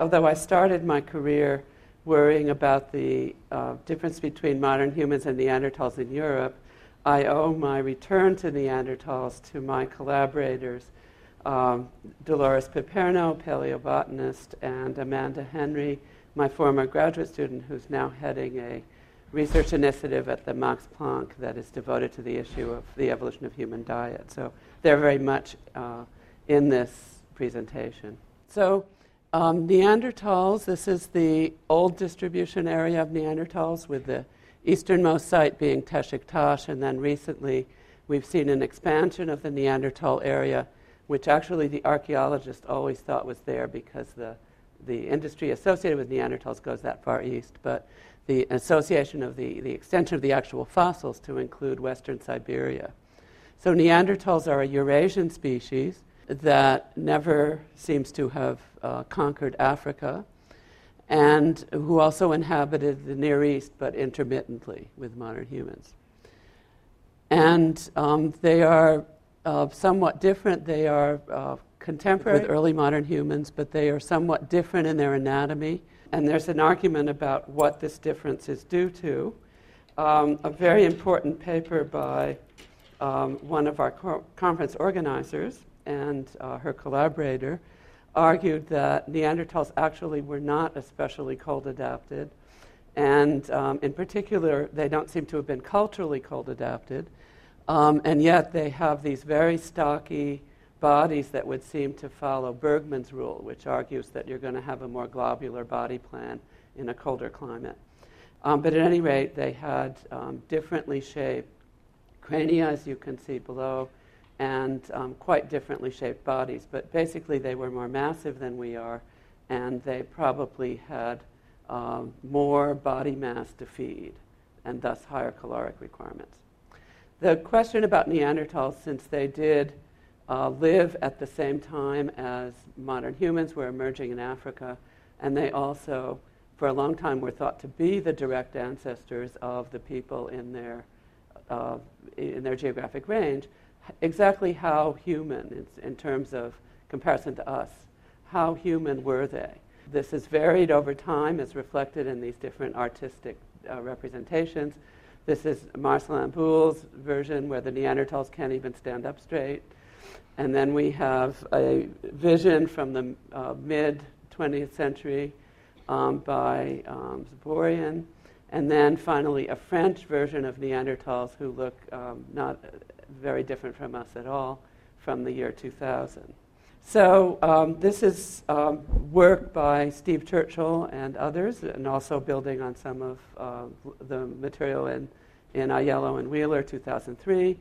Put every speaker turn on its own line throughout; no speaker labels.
although I started my career worrying about the uh, difference between modern humans and Neanderthals in Europe, I owe my return to Neanderthals to my collaborators, um, Dolores Piperno, paleobotanist, and Amanda Henry, my former graduate student who's now heading a research initiative at the Max Planck that is devoted to the issue of the evolution of human diet. So they're very much uh, in this presentation. So um, Neanderthals, this is the old distribution area of Neanderthals with the easternmost site being Teshiktash, and then recently we've seen an expansion of the Neanderthal area, which actually the archaeologists always thought was there because the, the industry associated with Neanderthals goes that far east. But the association of the, the extension of the actual fossils to include western Siberia. So Neanderthals are a Eurasian species that never seems to have uh, conquered Africa and who also inhabited the Near East but intermittently with modern humans. And um, they are uh, somewhat different. They are uh, contemporary with early modern humans, but they are somewhat different in their anatomy. And there's an argument about what this difference is due to. Um, a very important paper by um, one of our co- conference organizers and uh, her collaborator argued that Neanderthals actually were not especially cold adapted. And um, in particular, they don't seem to have been culturally cold adapted. Um, and yet they have these very stocky bodies that would seem to follow Bergmann's rule, which argues that you're going to have a more globular body plan in a colder climate. Um, but at any rate, they had um, differently shaped crania, as you can see below, and um, quite differently shaped bodies. But basically, they were more massive than we are, and they probably had um, more body mass to feed, and thus higher caloric requirements. The question about Neanderthals, since they did uh, live at the same time as modern humans were emerging in Africa, and they also, for a long time, were thought to be the direct ancestors of the people in their, uh, in their geographic range. Exactly how human, in terms of comparison to us, how human were they? This has varied over time, as reflected in these different artistic uh, representations. This is Marcellin Boule's version where the Neanderthals can't even stand up straight. And then we have a vision from the uh, mid 20th century um, by um, Zaborian. And then finally, a French version of Neanderthals who look um, not very different from us at all from the year 2000. So, um, this is um, work by Steve Churchill and others, and also building on some of uh, the material in, in Aiello and Wheeler 2003,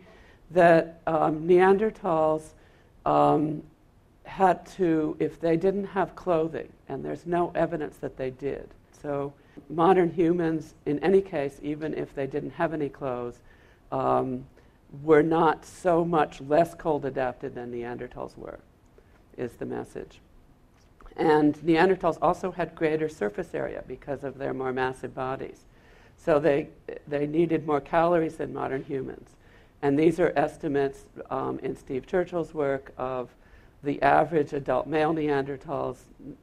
that um, Neanderthals um, had to, if they didn't have clothing, and there's no evidence that they did. So, modern humans, in any case, even if they didn't have any clothes, um, were not so much less cold adapted than Neanderthals were, is the message. And Neanderthals also had greater surface area because of their more massive bodies. So they, they needed more calories than modern humans. And these are estimates um, in Steve Churchill's work of the average adult male Neanderthals'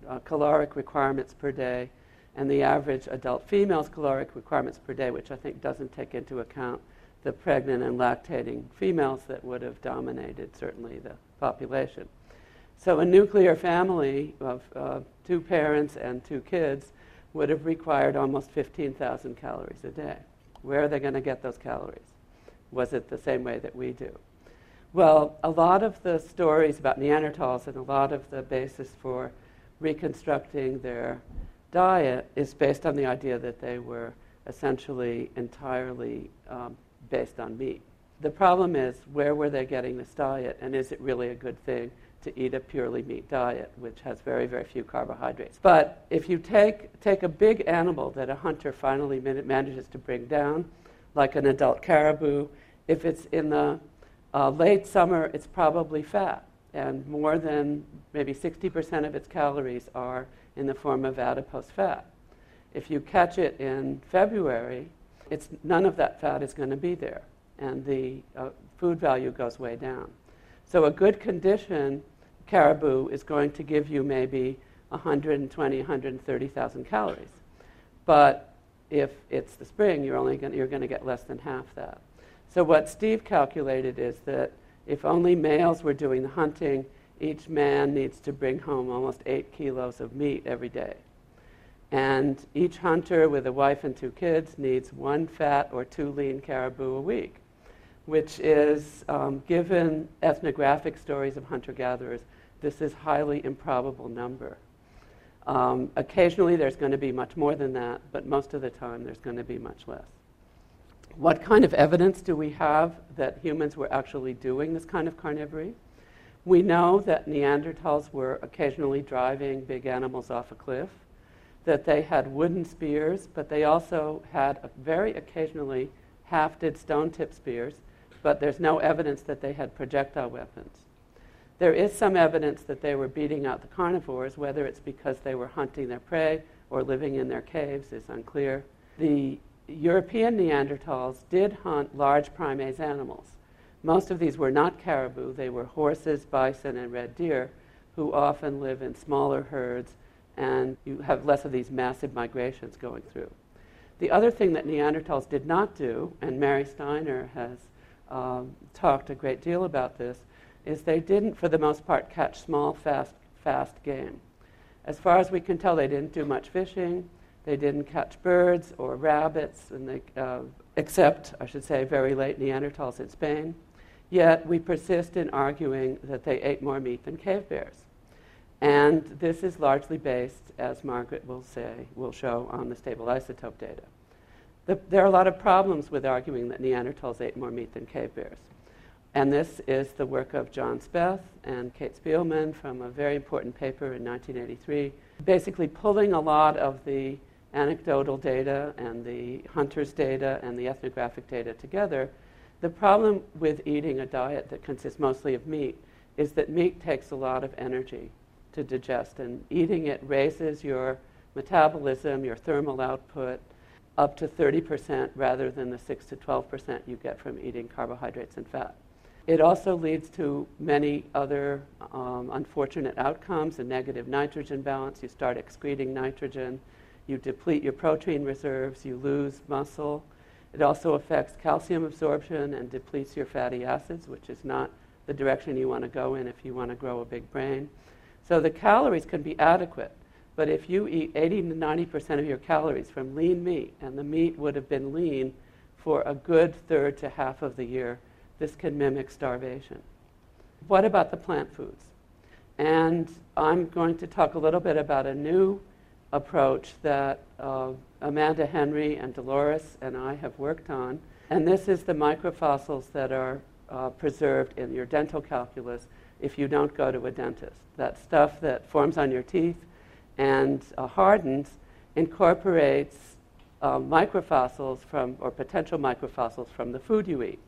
uh, caloric requirements per day and the average adult female's caloric requirements per day, which I think doesn't take into account the pregnant and lactating females that would have dominated certainly the population. So a nuclear family of uh, two parents and two kids would have required almost 15,000 calories a day. Where are they going to get those calories? Was it the same way that we do? Well, a lot of the stories about Neanderthals and a lot of the basis for reconstructing their diet is based on the idea that they were essentially entirely um, based on meat. The problem is where were they getting this diet, and is it really a good thing to eat a purely meat diet, which has very, very few carbohydrates? But if you take, take a big animal that a hunter finally manages to bring down, like an adult caribou. If it's in the uh, late summer, it's probably fat, and more than maybe 60% of its calories are in the form of adipose fat. If you catch it in February, it's, none of that fat is going to be there, and the uh, food value goes way down. So, a good condition caribou is going to give you maybe 120, 130,000 calories. But if it's the spring, you're only going you're going to get less than half that. So what Steve calculated is that if only males were doing the hunting, each man needs to bring home almost eight kilos of meat every day. And each hunter with a wife and two kids needs one fat or two lean caribou a week, which is, um, given ethnographic stories of hunter gatherers, this is highly improbable number. Um, occasionally there's going to be much more than that, but most of the time there's going to be much less. What kind of evidence do we have that humans were actually doing this kind of carnivory? We know that Neanderthals were occasionally driving big animals off a cliff, that they had wooden spears, but they also had very occasionally hafted stone tip spears, but there's no evidence that they had projectile weapons. There is some evidence that they were beating out the carnivores, whether it's because they were hunting their prey or living in their caves is unclear. The European Neanderthals did hunt large primase animals. Most of these were not caribou, they were horses, bison, and red deer, who often live in smaller herds, and you have less of these massive migrations going through. The other thing that Neanderthals did not do, and Mary Stiner has um, talked a great deal about this, is they didn't, for the most part, catch small, fast, fast game. As far as we can tell, they didn't do much fishing. They didn't catch birds or rabbits, and they, uh, except, I should say, very late Neanderthals in Spain. Yet we persist in arguing that they ate more meat than cave bears. And this is largely based, as Margaret will say, will show on the stable isotope data. The, there are a lot of problems with arguing that Neanderthals ate more meat than cave bears. And this is the work of John Speth and Kate Spielmann from a very important paper in 1983, basically pulling a lot of the anecdotal data and the hunters' data and the ethnographic data together. The problem with eating a diet that consists mostly of meat is that meat takes a lot of energy to digest, and eating it raises your metabolism, your thermal output, up to 30% rather than the 6 to 12% you get from eating carbohydrates and fat. It also leads to many other um, unfortunate outcomes a negative nitrogen balance. You start excreting nitrogen, you deplete your protein reserves, you lose muscle. It also affects calcium absorption and depletes your fatty acids, which is not the direction you want to go in if you want to grow a big brain. So the calories can be adequate, but if you eat 80 to 90% of your calories from lean meat, and the meat would have been lean for a good third to half of the year, this can mimic starvation. What about the plant foods? And I'm going to talk a little bit about a new approach that uh, Amanda Henry and Dolores and I have worked on. And this is the microfossils that are uh, preserved in your dental calculus if you don't go to a dentist. That stuff that forms on your teeth and uh, hardens incorporates uh, microfossils from, or potential microfossils from the food you eat.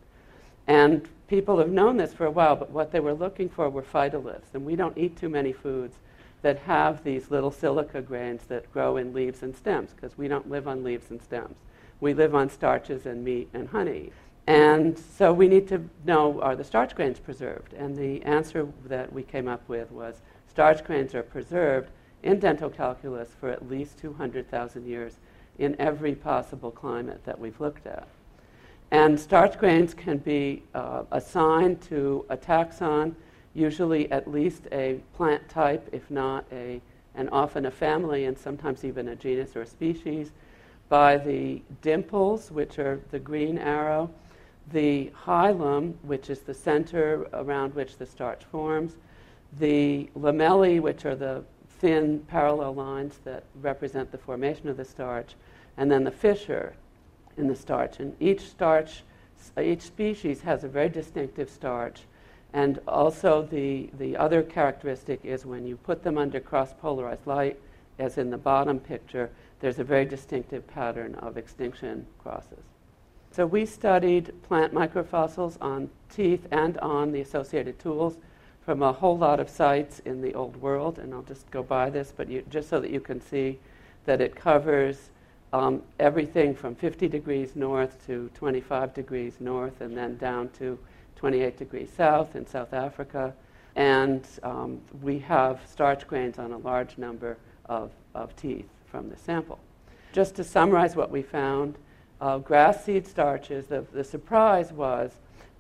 And people have known this for a while, but what they were looking for were phytoliths. And we don't eat too many foods that have these little silica grains that grow in leaves and stems, because we don't live on leaves and stems. We live on starches and meat and honey. And so we need to know are the starch grains preserved? And the answer that we came up with was starch grains are preserved in dental calculus for at least 200,000 years in every possible climate that we've looked at. And starch grains can be uh, assigned to a taxon, usually at least a plant type, if not a, and often a family, and sometimes even a genus or a species, by the dimples, which are the green arrow, the hilum, which is the center around which the starch forms, the lamellae, which are the thin parallel lines that represent the formation of the starch, and then the fissure, in the starch. And each starch, each species has a very distinctive starch. And also, the, the other characteristic is when you put them under cross polarized light, as in the bottom picture, there's a very distinctive pattern of extinction crosses. So, we studied plant microfossils on teeth and on the associated tools from a whole lot of sites in the old world. And I'll just go by this, but you, just so that you can see that it covers um, everything from 50 degrees north to 25 degrees north, and then down to 28 degrees south in South Africa. And um, we have starch grains on a large number of, of teeth from the sample. Just to summarize what we found, uh, grass seed starches, the, the surprise was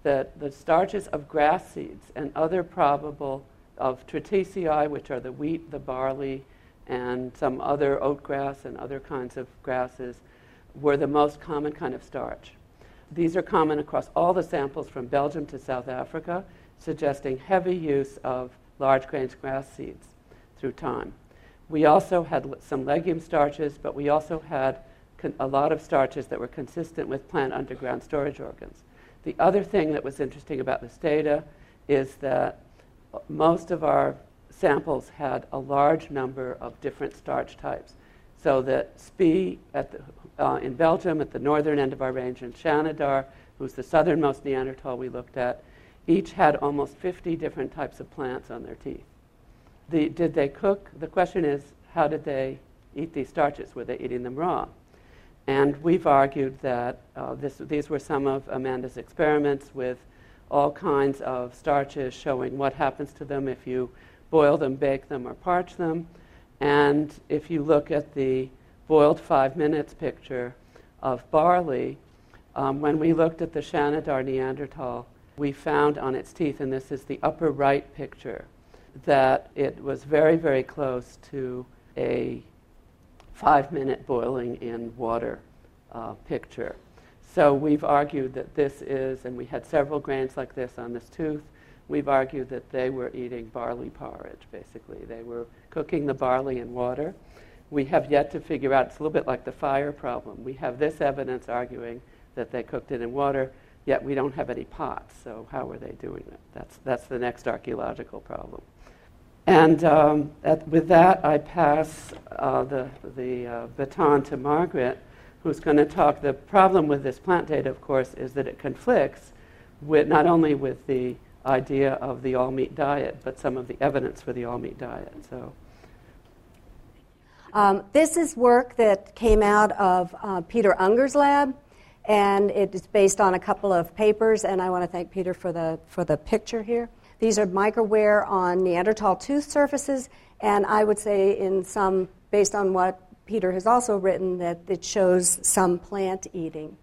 that the starches of grass seeds and other probable of Triticeae, which are the wheat, the barley, and some other oat grass and other kinds of grasses, were the most common kind of starch. These are common across all the samples from Belgium to South Africa, suggesting heavy use of large grains grass seeds through time. We also had some legume starches, but we also had a lot of starches that were consistent with plant underground storage organs. The other thing that was interesting about this data is that most of our samples had a large number of different starch types. So that the, uh, in Belgium, at the northern end of our range, and Shanidar, who's the southernmost Neanderthal we looked at, each had almost 50 different types of plants on their teeth. The, did they cook? The question is, how did they eat these starches? Were they eating them raw? And we've argued that uh, this, these were some of Amanda's experiments with all kinds of starches showing what happens to them if you boil them, bake them, or parch them. And if you look at the boiled five minutes picture of barley, um, when we looked at the Shanidar Neanderthal, we found on its teeth, and this is the upper right picture, that it was very, very close to a five minute boiling in water uh, picture. So we've argued that this is, and we had several grains like this on this tooth, we've argued that they were eating barley porridge, basically. They were cooking the barley in water. We have yet to figure out, it's a little bit like the fire problem. We have this evidence arguing that they cooked it in water, yet we don't have any pots, so how are they doing it? That's, that's the next archaeological problem. And um, at, with that, I pass uh, the, the uh, baton to Margaret who's going to talk. The problem with this plant data, of course, is that it conflicts with not only with the idea of the all meat diet, but some of the evidence for the all meat diet. So.
Um, this is work that came out of uh, Peter Ungar's lab, and it is based on a couple of papers. And I want to thank Peter for the for the picture here. These are microwear on Neanderthal tooth surfaces, and I would say in some based on what Peter has also written that it shows some plant eating.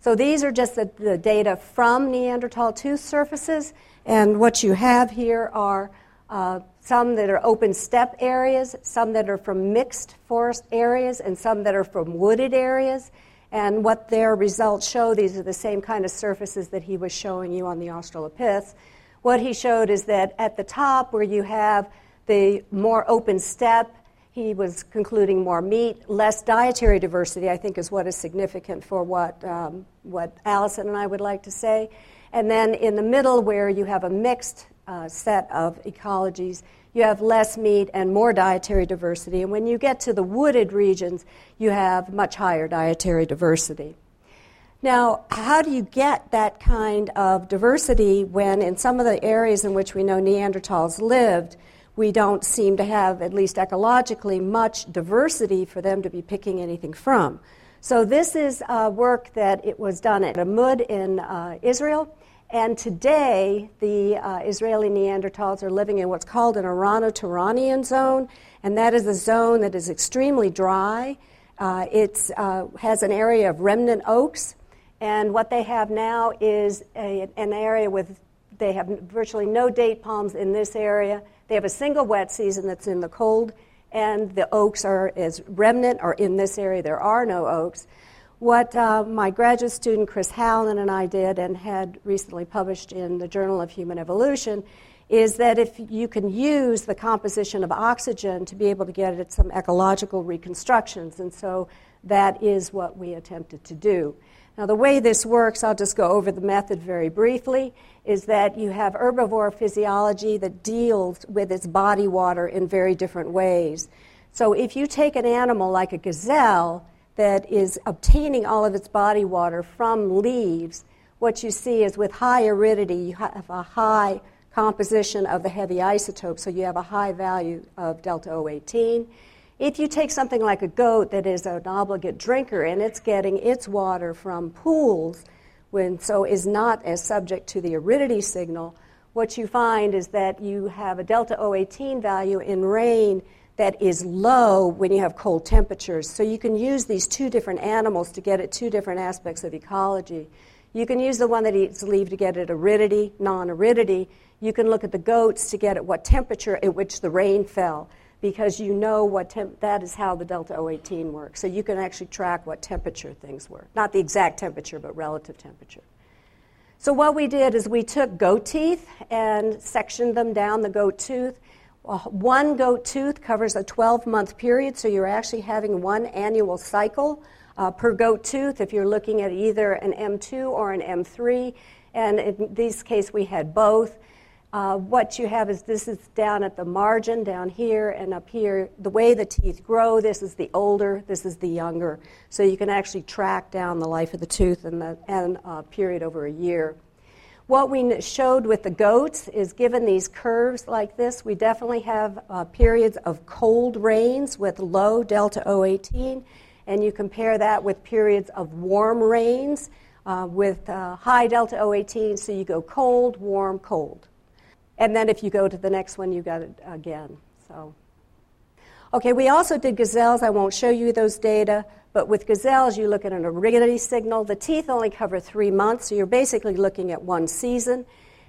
So these are just the, the, data from Neanderthal tooth surfaces, and what you have here are uh, some that are open steppe areas, some that are from mixed forest areas, and some that are from wooded areas. And what their results show, these are the same kind of surfaces that he was showing you on the Australopiths. What he showed is that at the top, where you have the more open steppe, he was concluding more meat, less dietary diversity, I think, is what is significant for what, um, what Alison and I would like to say. And then in the middle, where you have a mixed uh, set of ecologies, you have less meat and more dietary diversity. And when you get to the wooded regions, you have much higher dietary diversity. Now, how do you get that kind of diversity when, in some of the areas in which we know Neanderthals lived, we don't seem to have, at least ecologically, much diversity for them to be picking anything from. So this is uh, work that it was done at Amud in uh, Israel. And today, the uh, Israeli Neanderthals are living in what's called an Irano-Turanian zone, and that is a zone that is extremely dry. Uh, it uh, has an area of remnant oaks, and what they have now is a, an area with they have virtually no date palms in this area they have a single wet season that's in the cold, and the oaks are as remnant, or in this area there are no oaks. What uh, my graduate student Chris Howland and I did, and had recently published in the Journal of Human Evolution, is that if you can use the composition of oxygen to be able to get at some ecological reconstructions, and so that is what we attempted to do. Now, the way this works, I'll just go over the method very briefly, is that you have herbivore physiology that deals with its body water in very different ways. So, if you take an animal like a gazelle that is obtaining all of its body water from leaves, what you see is with high aridity, you have a high composition of the heavy isotope, so you have a high value of delta O18. If you take something like a goat that is an obligate drinker and it's getting its water from pools, when so is not as subject to the aridity signal, what you find is that you have a delta O18 value in rain that is low when you have cold temperatures. So you can use these two different animals to get at two different aspects of ecology. You can use the one that eats leaf to get at aridity, non aridity. You can look at the goats to get at what temperature at which the rain fell because you know what temp- that is how the delta O18 works. So you can actually track what temperature things were. Not the exact temperature, but relative temperature. So what we did is we took goat teeth and sectioned them down the goat tooth. One goat tooth covers a 12 month period, so you're actually having one annual cycle uh, per goat tooth if you're looking at either an M2 or an M3. And in this case, we had both. Uh, what you have is this is down at the margin, down here and up here. The way the teeth grow, this is the older, this is the younger. So you can actually track down the life of the tooth and the and, uh, period over a year. What we showed with the goats is given these curves like this, we definitely have uh, periods of cold rains with low delta O18, and you compare that with periods of warm rains uh, with uh, high delta O18, so you go cold, warm, cold. And then if you go to the next one, you got it again. So, okay, we also did gazelles. I won't show you those data, but with gazelles, you look at an aridity signal. The teeth only cover three months, so you're basically looking at one season.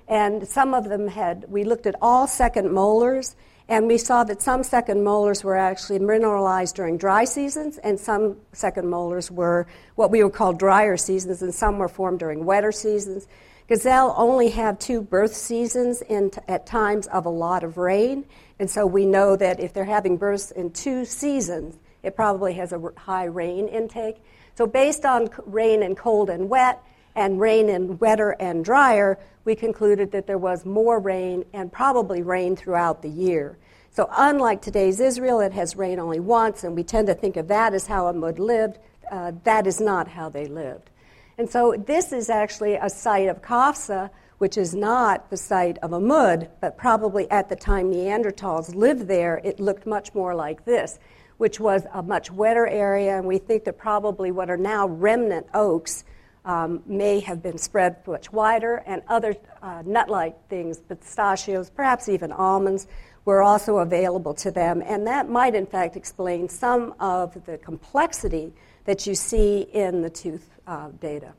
And some of them had, we looked at all second molars, and we saw that some second molars were actually mineralized during dry seasons, and some second molars were what we would call drier seasons, and some were formed during wetter seasons. Gazelle only have two birth seasons in t- at times of a lot of rain, and so we know that if they're having births in two seasons, it probably has a r- high rain intake. So, based on c- rain and cold and wet, and rain and wetter and drier, we concluded that there was more rain and probably rain throughout the year. So, unlike today's Israel, it has rain only once, and we tend to think of that as how Amud lived. Uh, that is not how they lived. And so this is actually a site of Qafzeh, which is not the site of Amud, but probably at the time Neanderthals lived there, it looked much more like this, which was a much wetter area, and we think that probably what are now remnant oaks um, may have been spread much wider, and other uh, nut like things, pistachios, perhaps even almonds, were also available to them. And that might, in fact, explain some of the complexity that you see in the tooth uh, data.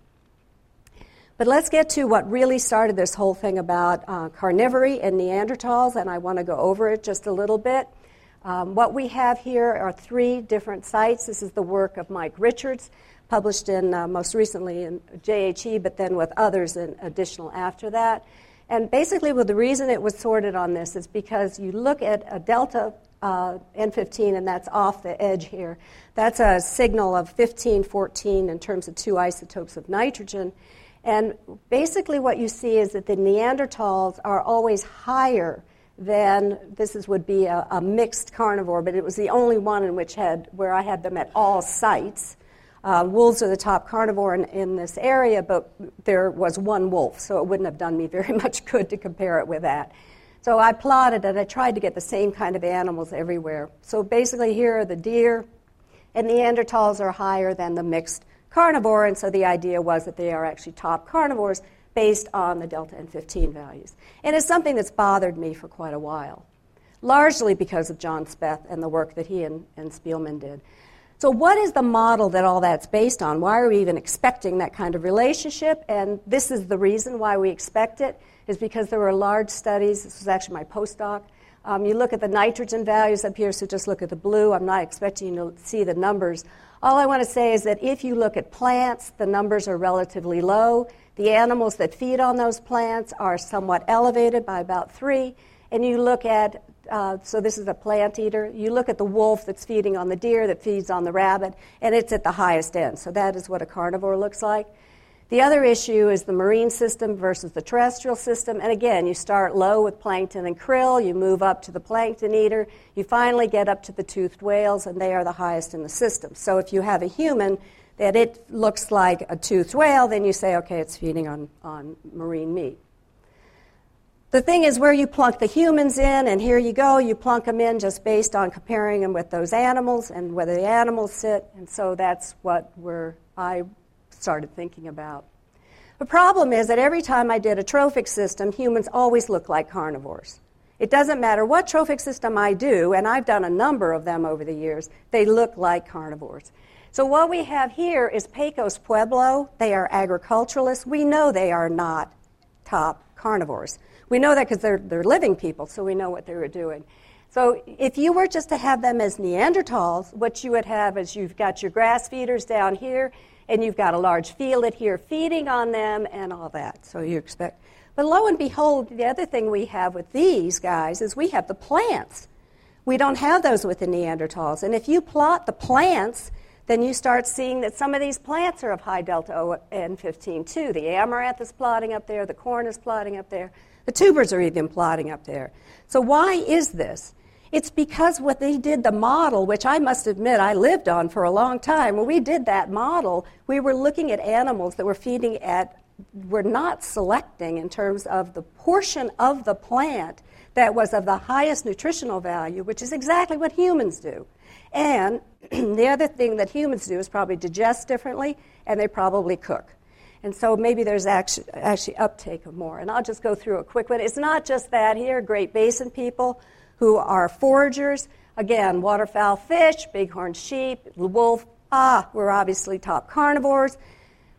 But let's get to what really started this whole thing about uh, carnivory and Neanderthals, and I want to go over it just a little bit. Um, what we have here are three different sites. This is the work of Mike Richards, published in uh, most recently in JHE, but then with others in additional after that. And basically, well, the reason it was sorted on this is because you look at a delta uh, N15, and that's off the edge here. That's a signal of 15, 14 in terms of two isotopes of nitrogen. And basically, what you see is that the Neanderthals are always higher than this is, would be a, a, mixed carnivore, but it was the only one in which had where I had them at all sites. Uh, wolves are the top carnivore in, in this area, but there was one wolf, so it wouldn't have done me very much good to compare it with that. So I plotted and I tried to get the same kind of animals everywhere. So basically, here are the deer, and Neanderthals are higher than the mixed carnivore, and so the idea was that they are actually top carnivores based on the delta N15 values. And it's something that's bothered me for quite a while, largely because of John Speth and the work that he and, and Spielmann did. So, what is the model that all that's based on? Why are we even expecting that kind of relationship? And this is the reason why we expect it is because there were large studies. This was actually my postdoc. Um, you look at the nitrogen values up here, so just look at the blue. I'm not expecting you to see the numbers. All I want to say is that if you look at plants, the numbers are relatively low. The animals that feed on those plants are somewhat elevated by about three. And you look at, uh, so this is a plant eater, you look at the wolf that's feeding on the deer, that feeds on the rabbit, and it's at the highest end. So that is what a carnivore looks like. The other issue is the marine system versus the terrestrial system. And again, you start low with plankton and krill, you move up to the plankton eater, you finally get up to the toothed whales, and they are the highest in the system. So if you have a human that it looks like a toothed whale, then you say, okay, it's feeding on, on marine meat. The thing is where you plunk the humans in, and here you go, you plunk them in just based on comparing them with those animals and whether the animals sit, and so that's what we're, I started thinking about. The problem is that every time I did a trophic system, humans always look like carnivores. It doesn't matter what trophic system I do, and I've done a number of them over the years, they look like carnivores. So what we have here is Pecos Pueblo. They are agriculturalists. We know they are not top carnivores. We know that because they're, they're living people, so we know what they were doing. So if you were just to have them as Neanderthals, what you would have is you've got your grass feeders down here, and you've got a large field here feeding on them and all that. So you expect but lo and behold, the other thing we have with these guys is we have the plants. We don't have those with the Neanderthals. And if you plot the plants, then you start seeing that some of these plants are of high delta N15 too. The amaranth is plotting up there, the corn is plotting up there, the tubers are even plotting up there. So, why is this? It's because what they did, the model, which I must admit I lived on for a long time, when we did that model, we were looking at animals that were feeding at we're not selecting in terms of the portion of the plant that was of the highest nutritional value, which is exactly what humans do. And the other thing that humans do is probably digest differently, and they probably cook. And so maybe there's actually, actually uptake of more. And I'll just go through a quick one. It's not just that here, Great Basin people who are foragers. Again, waterfowl fish, bighorn sheep, wolf. Ah, we're obviously top carnivores.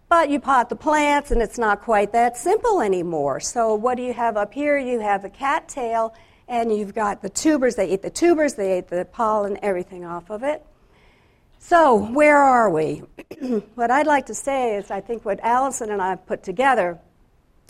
But you pot the plants, and it's not quite that simple anymore. So, what do you have up here? You have the cattail, and you've got the tubers. They eat the tubers, they eat the pollen, everything off of it. So, where are we? what I'd like to say is I think what Alison and I have put together,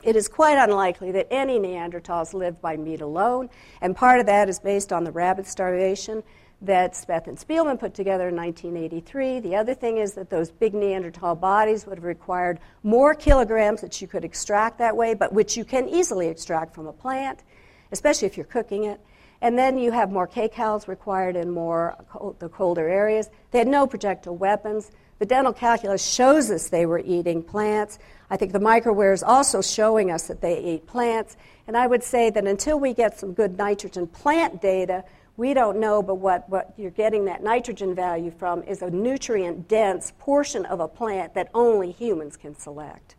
it is quite unlikely that any Neanderthals lived by meat alone, and part of that is based on the rabbit starvation that Speth and Spielmann put together in 1983. The other thing is that those big Neanderthal bodies would have required more kilograms that you could extract that way, but which you can easily extract from a plant, especially if you're cooking it. And then you have more kcals required in more the colder areas. They had no projectile weapons. The dental calculus shows us they were eating plants. I think the microwear is also showing us that they ate plants. And I would say that until we get some good nitrogen plant data, we don't know, but what, what you're getting that nitrogen value from is a nutrient dense portion of a plant that only humans can select.